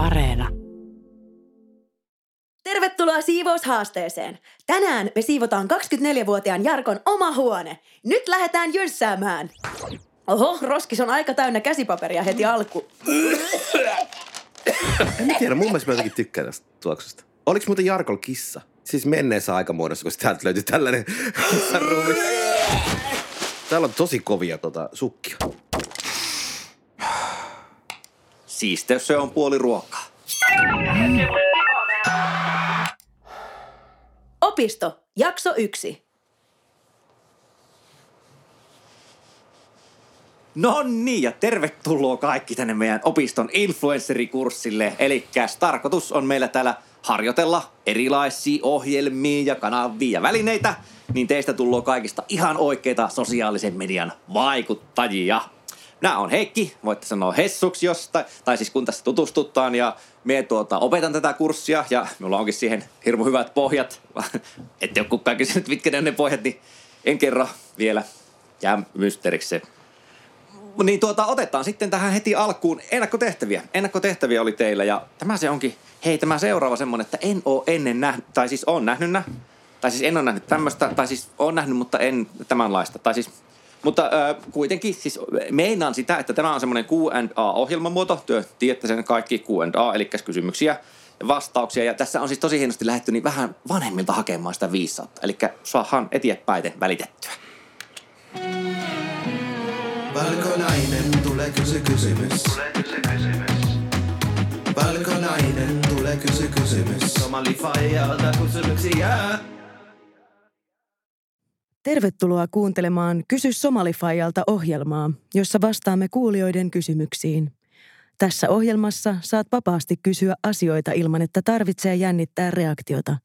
Areena. Tervetuloa siivoushaasteeseen. Tänään me siivotaan 24-vuotiaan Jarkon oma huone. Nyt lähdetään jyssäämään. Oho, roskis on aika täynnä käsipaperia heti alku. En tiedä, mun mielestä mä jotenkin tykkään tästä tuoksusta. Oliko muuten Jarkol kissa? Siis menneessä aikamuodossa, kun täältä löytyi tällainen. Täällä on tosi kovia tota, sukkia. Siisteys se on puoli ruokaa. Opisto, jakso yksi. No niin, ja tervetuloa kaikki tänne meidän opiston influencerikurssille. Eli tarkoitus on meillä täällä harjoitella erilaisia ohjelmia ja kanavia ja välineitä, niin teistä tullaan kaikista ihan oikeita sosiaalisen median vaikuttajia. Nämä on Heikki, voitte sanoa Hessuksi jostain, tai siis kun tässä tutustuttaan ja me tuota, opetan tätä kurssia ja minulla onkin siihen hirmu hyvät pohjat. Ette ole kukaan kysynyt, mitkä ne on ne pohjat, niin en kerro vielä. Jää mysteeriksi se. Niin tuota, otetaan sitten tähän heti alkuun ennakkotehtäviä. Ennakkotehtäviä oli teillä ja tämä se onkin, hei tämä seuraava semmonen, että en oo ennen nähnyt, tai siis on nähnyt nä, tai siis en ole nähnyt tämmöistä, tai siis on nähnyt, mutta en tämänlaista. Tai siis mutta äh, kuitenkin siis meinaan sitä, että tämä on semmoinen Q&A-ohjelmamuoto. Työ tiedätte sen kaikki Q&A, eli kysymyksiä ja vastauksia. Ja tässä on siis tosi hienosti lähdetty niin vähän vanhemmilta hakemaan sitä viisautta. Eli saadaan eteenpäin välitettyä. Valkonainen, tulee kysy kysymys. Valkonainen, tulee kysy kysymys. Somali faijalta kysymyksiä. Tervetuloa kuuntelemaan Kysy Somalifajalta ohjelmaa, jossa vastaamme kuulijoiden kysymyksiin. Tässä ohjelmassa saat vapaasti kysyä asioita ilman, että tarvitsee jännittää reaktiota.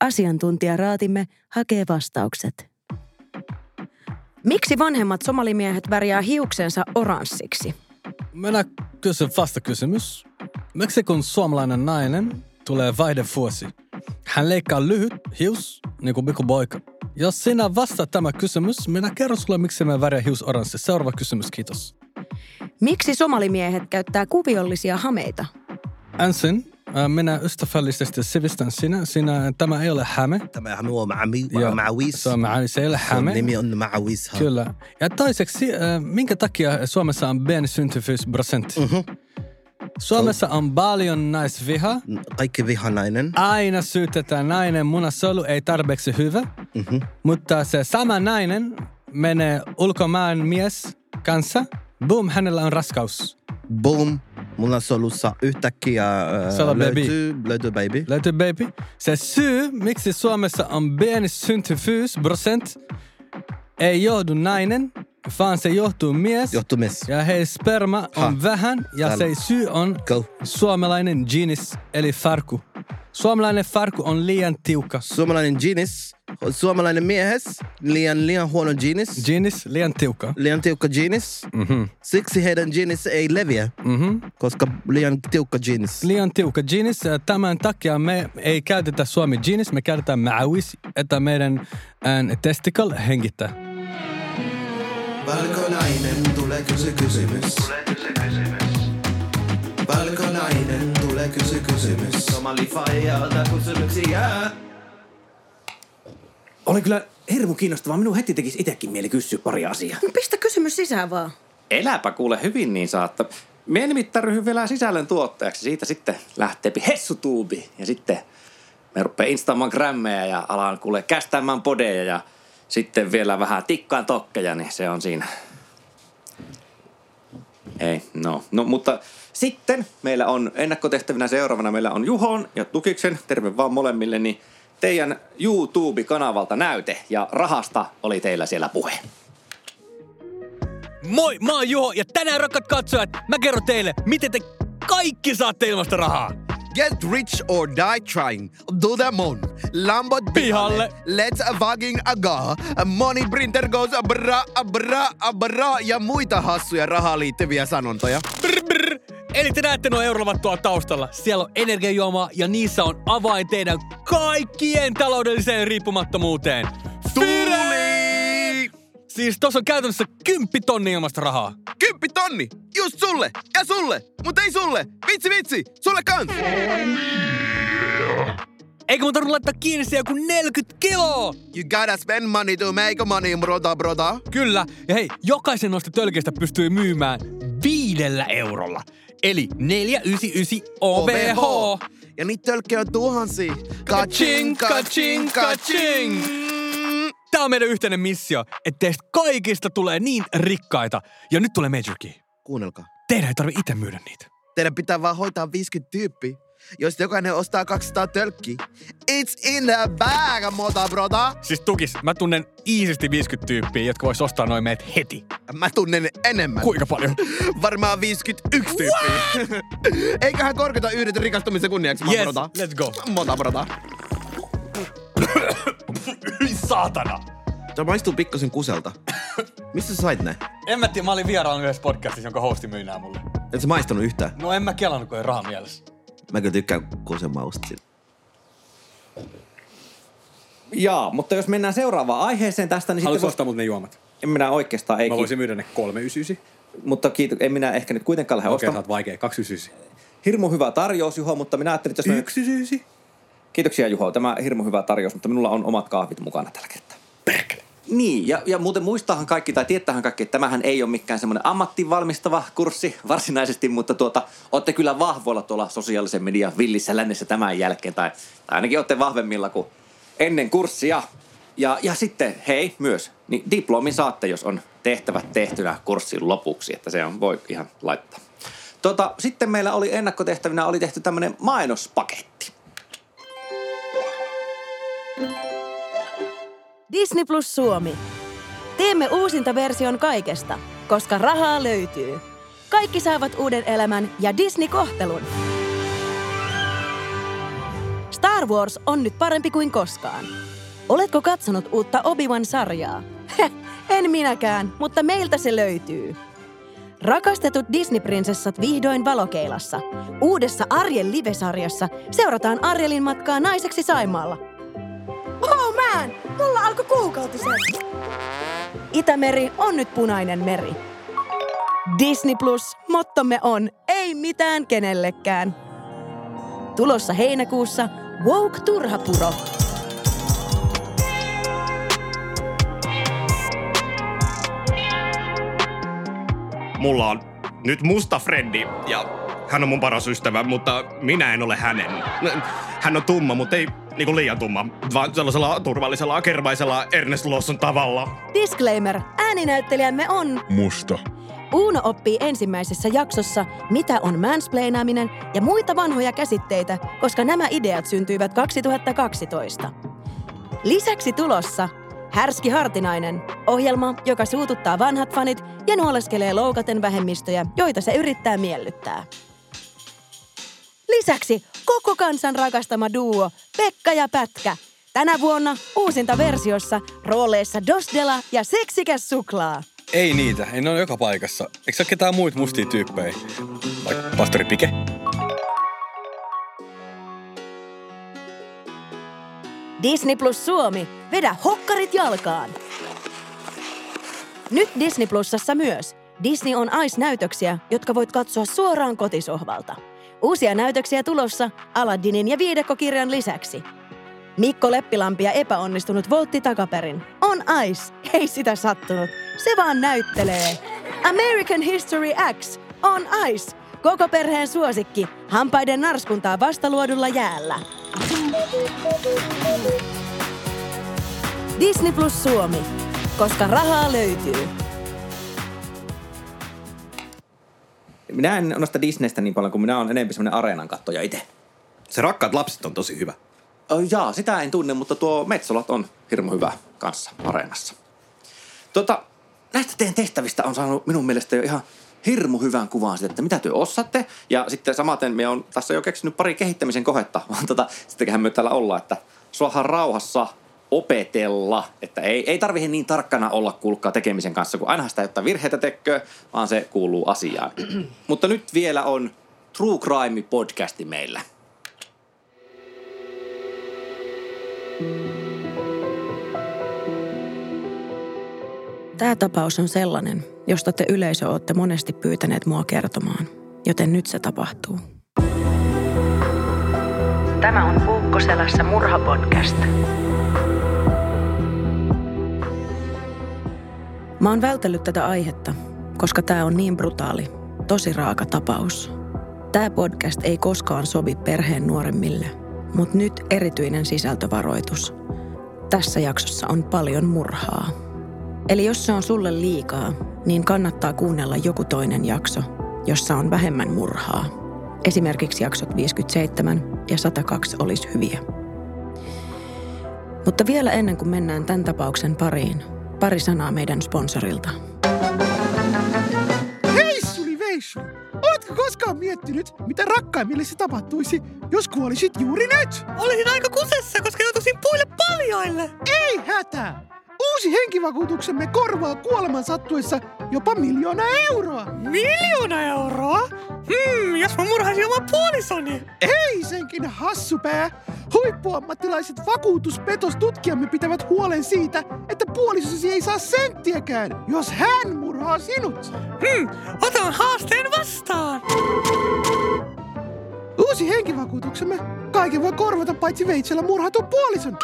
Asiantuntijaraatimme hakee vastaukset. Miksi vanhemmat somalimiehet värjää hiuksensa oranssiksi? Minä kysyn. Miksi kun suomalainen nainen tulee vaihdevuosi, hän leikkaa lyhyt hius niin kuin pikkupoika. Jos sinä vastaat tämä kysymys, minä kerron sulle, miksi me värjää hius oranssi. Seuraava kysymys, kiitos. Miksi somalimiehet käyttää kuviollisia hameita? Ensin äh, minä ystävällisesti sivistän sinä. sinä tämä ei ole häme. Tämä on Maami, Joo, Maawis. Se on mä, se ei ole häme. Nimi on Maawis. Kyllä. Ja toiseksi, äh, minkä takia Suomessa on pieni syntyvyysprosentti? Mhm. Suomessa on paljon naisviha. Kaikki vihanainen. Aina syytetään nainen munasolu ei tarpeeksi hyvä, Mhm. mutta se sama nainen menee ulkomaan mies kanssa. Boom, hänellä on raskaus. Boom. Mulla solussa yhtäkkiä äh, Solo baby. löytyy, löytyy baby. Löytyy baby. Se syy, miksi Suomessa on pieni syntyvyysprosent, ei johdu nainen, vaan se johtuu mies. Johtuu mies. Ja hei, sperma on Ha. vähän ja Täällä. se syy on Go. suomalainen genis, eli farku. Suomalainen farku on liian tiukka. Suomalainen jeans. Suomalainen miehes. Liian, liian huono jeans. Genis, liian tiukka. liian tiukka jeans. Mhm. Siksi heidän jeans ei leviä, Mhm. koska liian tiukka jeans. Liian tiukka jeans. ja Tämän takia me ei käytetä suomi jeans, me käytetään maawis, että meidän testicle hengittää. Valkonainen, tulee kysy kysymys. Valkonainen, tulee kysy kysymys. Somali faijalta kysymyksiä. Oli kyllä hirmu kiinnostavaa. Minun heti tekisi itsekin mieli kysyä pari asiaa. Pistä kysymys sisään vaan. Eläpä kuule hyvin niin saatta. Me nimittäin ryhdyn vielä sisällön tuottajaksi. Siitä sitten lähtee Hessutuubi. Ja sitten me rupeaa instaamaan grämmejä ja alan kuule kästämään podeja ja sitten vielä vähän tikkaan tokkeja, niin se on siinä. Ei, no. no mutta sitten meillä on ennakkotehtävinä seuraavana, meillä on Juhon ja Tukiksen, terve vaan molemmille, niin teidän YouTube-kanavalta näyte ja rahasta oli teillä siellä puhe. Moi, mä oon Juho ja tänään rakkaat katsojat, mä kerron teille, miten te kaikki saatte ilmasta rahaa. Get rich or die trying. Do the moon. Lambot pihalle. Let's vagin agaa. Money printer goes bra, bra, bra. Ja muita hassuja rahaa liittyviä sanontoja. Brr, brr. Eli te näette nuo eurolavat tuolla taustalla. Siellä on energiajuomaa ja niissä on avain teidän kaikkien taloudelliseen riippumattomuuteen. Tuli! Siis tuossa on käytännössä 10 tonni ilmasta rahaa. 10 Tommi, just sulle ja sulle, mutta ei sulle. Vitsi, vitsi, sulle kans. Eikö mun tarvitse laittaa kiinni se joku 40 kiloa? You gotta spend money to make money, broda, broda. Kyllä, ja hei, jokaisen noista tölkeistä pystyy myymään viidellä eurolla. Eli 499 OBH. OBH. Ja niitä tölkkejä on tuhansia. Kaching, kaching, kaching. Tämä on meidän yhteinen missio, että teistä kaikista tulee niin rikkaita. Ja nyt tulee Major Key. Kuunnelkaa. Teidän ei tarvi itse myydä niitä. Teidän pitää vaan hoitaa 50 tyyppiä. Jos jokainen ostaa 200 tölkkiä. It's in the bag, mota broda. Siis tukis, mä tunnen iisisti 50 tyyppiä, jotka vois ostaa noin meet heti. Mä tunnen enemmän. Kuinka paljon? Varmaan 51 tyyppiä. Eiköhän korkata yhdet rikastumisen kunniaksi, Yes, broda. let's go. Mota broda. Saatana! Tämä maistuu pikkasen kuselta. Mistä sä sait ne? En mä tiedä, mä olin vieraan yhdessä podcastissa, jonka hosti myi nää mulle. Et sä maistanut yhtään? No en mä kelannut, kun ei raha mielessä. Mä kyllä tykkään kusen mausta siitä. Jaa, mutta jos mennään seuraavaan aiheeseen tästä, niin Haluatko sitten... ostaa mut ne juomat? En minä oikeastaan, ei Mä voisin myydä ne 399. mutta kiitos, en minä ehkä nyt kuitenkaan lähde Okei, ostamaan. sä oot vaikea. 299. Hirmu hyvä tarjous, Juho, mutta minä ajattelin, että jos... me- 199? Kiitoksia Juho, tämä hirmu hyvä tarjous, mutta minulla on omat kahvit mukana tällä kertaa. Niin, ja, ja muuten muistahan kaikki, tai tiettähän kaikki, että tämähän ei ole mikään semmoinen ammattiin valmistava kurssi varsinaisesti, mutta tuota, olette kyllä vahvoilla tuolla sosiaalisen median villissä lännessä tämän jälkeen, tai, tai ainakin olette vahvemmilla kuin ennen kurssia. Ja, ja sitten, hei, myös, niin diplomin saatte, jos on tehtävät tehtynä kurssin lopuksi, että se on, voi ihan laittaa. Tota, sitten meillä oli ennakkotehtävinä, oli tehty tämmöinen mainospaketti. Disney Plus Suomi. Teemme uusinta version kaikesta, koska rahaa löytyy. Kaikki saavat uuden elämän ja Disney-kohtelun. Star Wars on nyt parempi kuin koskaan. Oletko katsonut uutta Obi-Wan-sarjaa? En minäkään, mutta meiltä se löytyy. Rakastetut Disney-prinsessat vihdoin valokeilassa. Uudessa Arjen live-sarjassa seurataan Arjelin matkaa naiseksi Saimaalla. Alkoi kuukautiset! Itämeri on nyt punainen meri. Disney Plus, mottomme on ei mitään kenellekään. Tulossa heinäkuussa Woke Turhapuro. mulla on nyt musta frendi ja hän on mun paras ystävä, mutta minä en ole hänen. Hän on tumma, mutta ei niinku liian tumma, vaan sellaisella turvallisella, kervaisella Ernest Lawson tavalla. Disclaimer, ääninäyttelijämme on Musta. Uuno oppii ensimmäisessä jaksossa, mitä on mansplainaaminen ja muita vanhoja käsitteitä, koska nämä ideat syntyivät 2012. Lisäksi tulossa Härski Hartinainen, ohjelma, joka suututtaa vanhat fanit ja nuoleskelee loukaten vähemmistöjä, joita se yrittää miellyttää. Lisäksi koko kansan rakastama duo Pekka ja Pätkä. Tänä vuonna uusinta versiossa rooleissa Dosdela ja Seksikäs Suklaa. Ei niitä, ei ne ole joka paikassa. Eikö se ole ketään muita mustia tyyppejä? Vaikka pastori Pike? Disney Plus Suomi, vedä hokkarit jalkaan! Nyt Disney Plusassa myös. Disney on Ice-näytöksiä, jotka voit katsoa suoraan kotisohvalta. Uusia näytöksiä tulossa Aladdinin ja viidekokirjan lisäksi. Mikko Leppilampi ja epäonnistunut voltti takaperin. On Ice, ei sitä sattunut. Se vaan näyttelee. American History X on Ice. Koko perheen suosikki. Hampaiden narskuntaa vastaluodulla jäällä. Disney Plus Suomi, koska rahaa löytyy. Minä en nosta Disneystä niin paljon, kun minä olen enemmän semmoinen areenan kattoja itse. Se rakkaat lapset on tosi hyvä. Oh, jaa, sitä en tunne, mutta tuo Metsolat on hirmu hyvä kanssa areenassa. Tota, näistä teidän tehtävistä on saanut minun mielestä jo ihan hirmu hyvän kuvan siitä, että mitä te osaatte. Ja sitten samaten me on tässä jo keksinyt pari kehittämisen kohetta, vaan tota, sittenköhän me täällä ollaan, että suohan rauhassa opetella, että ei, ei tarvitse niin tarkkana olla kulkkaa tekemisen kanssa, kun aina sitä ei ottaa virheitä tekköä, vaan se kuuluu asiaan. Mutta nyt vielä on True Crime podcasti meillä. Tämä tapaus on sellainen, josta te yleisö olette monesti pyytäneet mua kertomaan, joten nyt se tapahtuu. Tämä on Puukkoselässä murhapodcast. Mä oon vältellyt tätä aihetta, koska tämä on niin brutaali, tosi raaka tapaus. Tämä podcast ei koskaan sovi perheen nuoremmille, mutta nyt erityinen sisältövaroitus. Tässä jaksossa on paljon murhaa. Eli jos se on sulle liikaa, niin kannattaa kuunnella joku toinen jakso, jossa on vähemmän murhaa. Esimerkiksi jaksot 57 ja 102 olisi hyviä. Mutta vielä ennen kuin mennään tämän tapauksen pariin, pari sanaa meidän sponsorilta. Hei Suli Veissu! Oletko koskaan miettinyt, mitä rakkaimmille se tapahtuisi, jos kuolisit juuri nyt? Olisin aika kusessa, koska joutuisin puille paljaille. Ei hätää! Uusi henkivakuutuksemme korvaa kuoleman sattuessa jopa miljoona euroa. Miljoona euroa? Hmm, jos mä murhaisin oman puolisoni. Ei senkin hassupää! Huippuammattilaiset vakuutuspetostutkijamme pitävät huolen siitä, että puolisosi ei saa senttiäkään, jos hän murhaa sinut. Hmm, otan haasteen vastaan. Uusi henkivakuutuksemme. Kaiken voi korvata paitsi veitsellä murhatun puolison.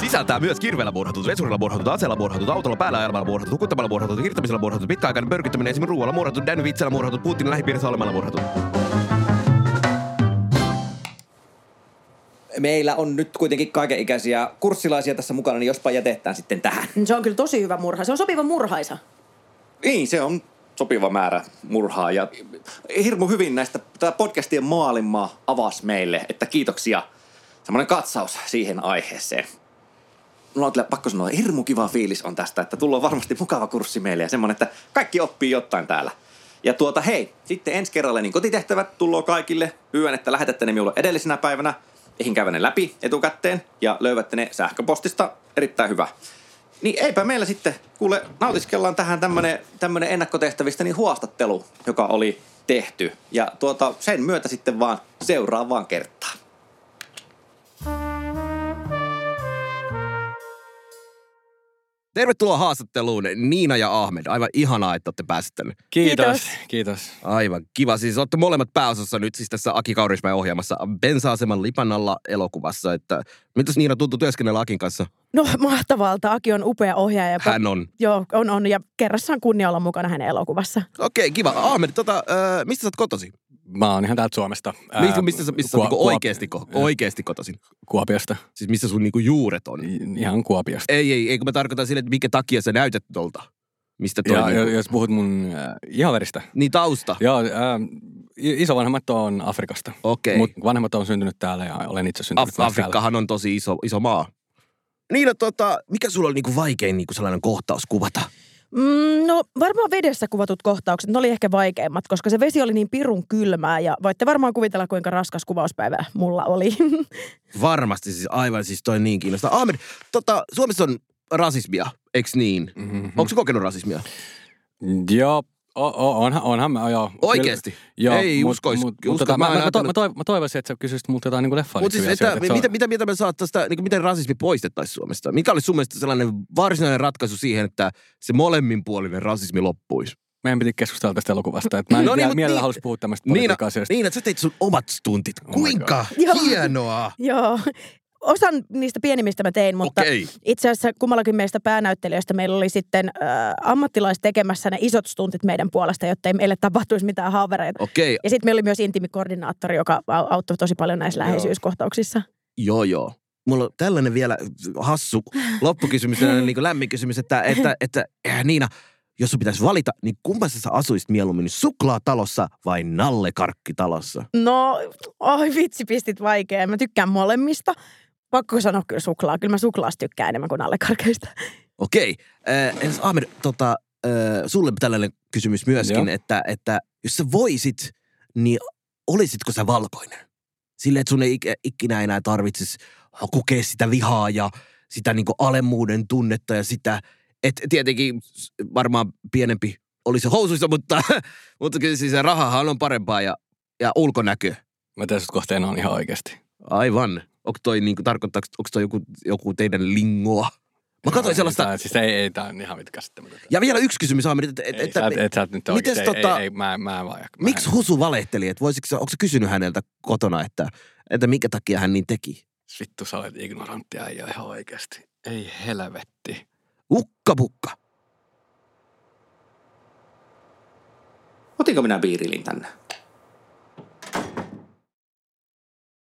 Sisältää myös kirveellä murhatut, vesurilla murhatut, aseella murhatut, autolla päällä ajamalla murhatut, hukuttamalla murhatut, hirttämisellä murhatut, pitkäaikainen pörkyttäminen esimerkiksi ruoalla murhatut, Danny Vitsellä murhatut, Putinin lähipiirissä olemalla murhatut. Meillä on nyt kuitenkin kaikenikäisiä kurssilaisia tässä mukana, niin jospa jätetään sitten tähän. Se on kyllä tosi hyvä murha. Se on sopiva murhaisa. Niin, se on sopiva määrä murhaa. Ja hirmu hyvin näistä tämä podcastien maailmaa avasi meille, että kiitoksia. Semmoinen katsaus siihen aiheeseen. Mulla on kyllä pakko sanoa, hirmu kiva fiilis on tästä, että tullaan varmasti mukava kurssi meille ja semmoinen, että kaikki oppii jotain täällä. Ja tuota hei, sitten ensi kerralla niin kotitehtävät tulloo kaikille. Pyydän, että lähetätte ne minulle edellisenä päivänä. Eihin käydä ne läpi etukäteen ja löydätte ne sähköpostista. Erittäin hyvä. Niin eipä meillä sitten, kuule, nautiskellaan tähän tämmönen ennakkotehtävistä niin huostattelu, joka oli tehty. Ja tuota, sen myötä sitten vaan seuraavaan kertaan. Tervetuloa haastatteluun Niina ja Ahmed. Aivan ihanaa, että olette päässeet tänne. Kiitos. Kiitos. Aivan kiva. Siis olette molemmat pääosassa nyt siis tässä Aki Kaurismäen ohjaamassa Bensa-aseman Lipanalla elokuvassa. Että mitäs Niina tuntuu työskennellä Akin kanssa? No mahtavalta. Aki on upea ohjaaja. Hän on. Joo, on, on. Ja kerrassaan kunnia olla mukana hänen elokuvassa. Okei, kiva. Ahmed, tota, äh, mistä sä oot kotosi? Mä oon ihan täältä Suomesta. Ää, Mistä, mistä sä, missä sä Kuo- oot niinku oikeasti, ko- oikeasti kotoisin? Kuopiosta. Siis missä sun niinku juuret on? I- Ihan Kuopiosta. Ei, ei, ei, kun mä tarkoitan sille, että minkä takia sä näytät tolta. Mistä toi Ja, niinku, jos puhut mun äh, ihoveristä. Niin tausta. Joo, äh, isovanhemmat on Afrikasta. Okei. Mutta vanhemmat on syntynyt täällä ja olen itse syntynyt Af- myös täällä. Afrikkahan on tosi iso, iso maa. Niin, no, tota, mikä sulla oli niinku vaikein niinku sellainen kohtaus kuvata? Mm, no varmaan vedessä kuvatut kohtaukset, ne oli ehkä vaikeimmat, koska se vesi oli niin pirun kylmää ja voitte varmaan kuvitella, kuinka raskas kuvauspäivä mulla oli. Varmasti siis aivan siis toi niin kiinnostaa. Ahmed, tota, Suomessa on rasismia, eks niin? Mm-hmm. Onko se kokenut rasismia? Joo, o, o, onhan, onhan mä, joo. Oikeesti? Joo, Ei mut, uskois- Mut, usko, mut, tota, mä mä, mä, mä, to, ajatellut- mä, toiv, mä toivoisin, että sä kysyisit multa jotain niin leffaan Mutta siis, että, asioita, se on- mitä, mitä mieltä me saat tästä, niin miten rasismi poistettaisiin Suomesta? Mikä olisi sun mielestä sellainen varsinainen ratkaisu siihen, että se molemminpuolinen rasismi loppuisi? Meidän piti keskustella tästä elokuvasta. Että mä en No niin, niin, mielellä niin- halus puhua tämmöistä politiikka asioista. niin, että sä teit sun omat stuntit. Oh Kuinka Joo. hienoa! Joo. Osan niistä pienimmistä mä tein, mutta Okei. itse asiassa kummallakin meistä päänäyttelijöistä meillä oli sitten äh, ammattilais tekemässä ne isot stuntit meidän puolesta, jotta ei meille tapahtuisi mitään haavereita. Okei, Ja sitten meillä oli myös intimikoordinaattori, joka au- auttoi tosi paljon näissä Joo. läheisyyskohtauksissa. joo joo. Mulla on tällainen vielä hassu loppukysymys, niin lämmin kysymys, että, että, että äh, Niina, jos sun pitäisi valita, niin kumpassa sä asuisit mieluummin, suklaatalossa vai nallekarkkitalossa? No, oi vitsi, pistit vaikea. Mä tykkään molemmista. Pakko sanoa kyllä suklaa. Kyllä mä suklaasta tykkään enemmän kuin allekarkeista. Okei. Äh, entäs Ahmed, tota, äh, sulle tällainen kysymys myöskin, Joo. että, että jos sä voisit, niin olisitko sä valkoinen? Silleen, että sun ei ikinä enää tarvitsisi kokea sitä vihaa ja sitä niinku alemmuuden tunnetta ja sitä, että tietenkin varmaan pienempi olisi housuissa, mutta, mutta kyllä siis se rahahan on parempaa ja, ja ulkonäkö. Mä että kohteena on ihan oikeasti. Aivan. Onko toi, niinku, tarkoittaako, onko toi joku, joku teidän lingoa? Mä katsoin Ei, sellaista... Tää, siis ei, ei, tää on ihan mitä käsittämätöntä. Ja vielä yksi kysymys, Aameri, että, Ei, että, sä, et, et, sä et nyt mites oikeesti, tota- ei, ei, mä, mä vaan. Mä miksi en- Husu valehteli? Että voisitko, onko sä kysynyt häneltä kotona, että, että minkä takia hän niin teki? Vittu, sä olet ignorantti äijä ihan oikeesti. Ei helvetti. Ukkapukka. Otinko minä biirilin tänne?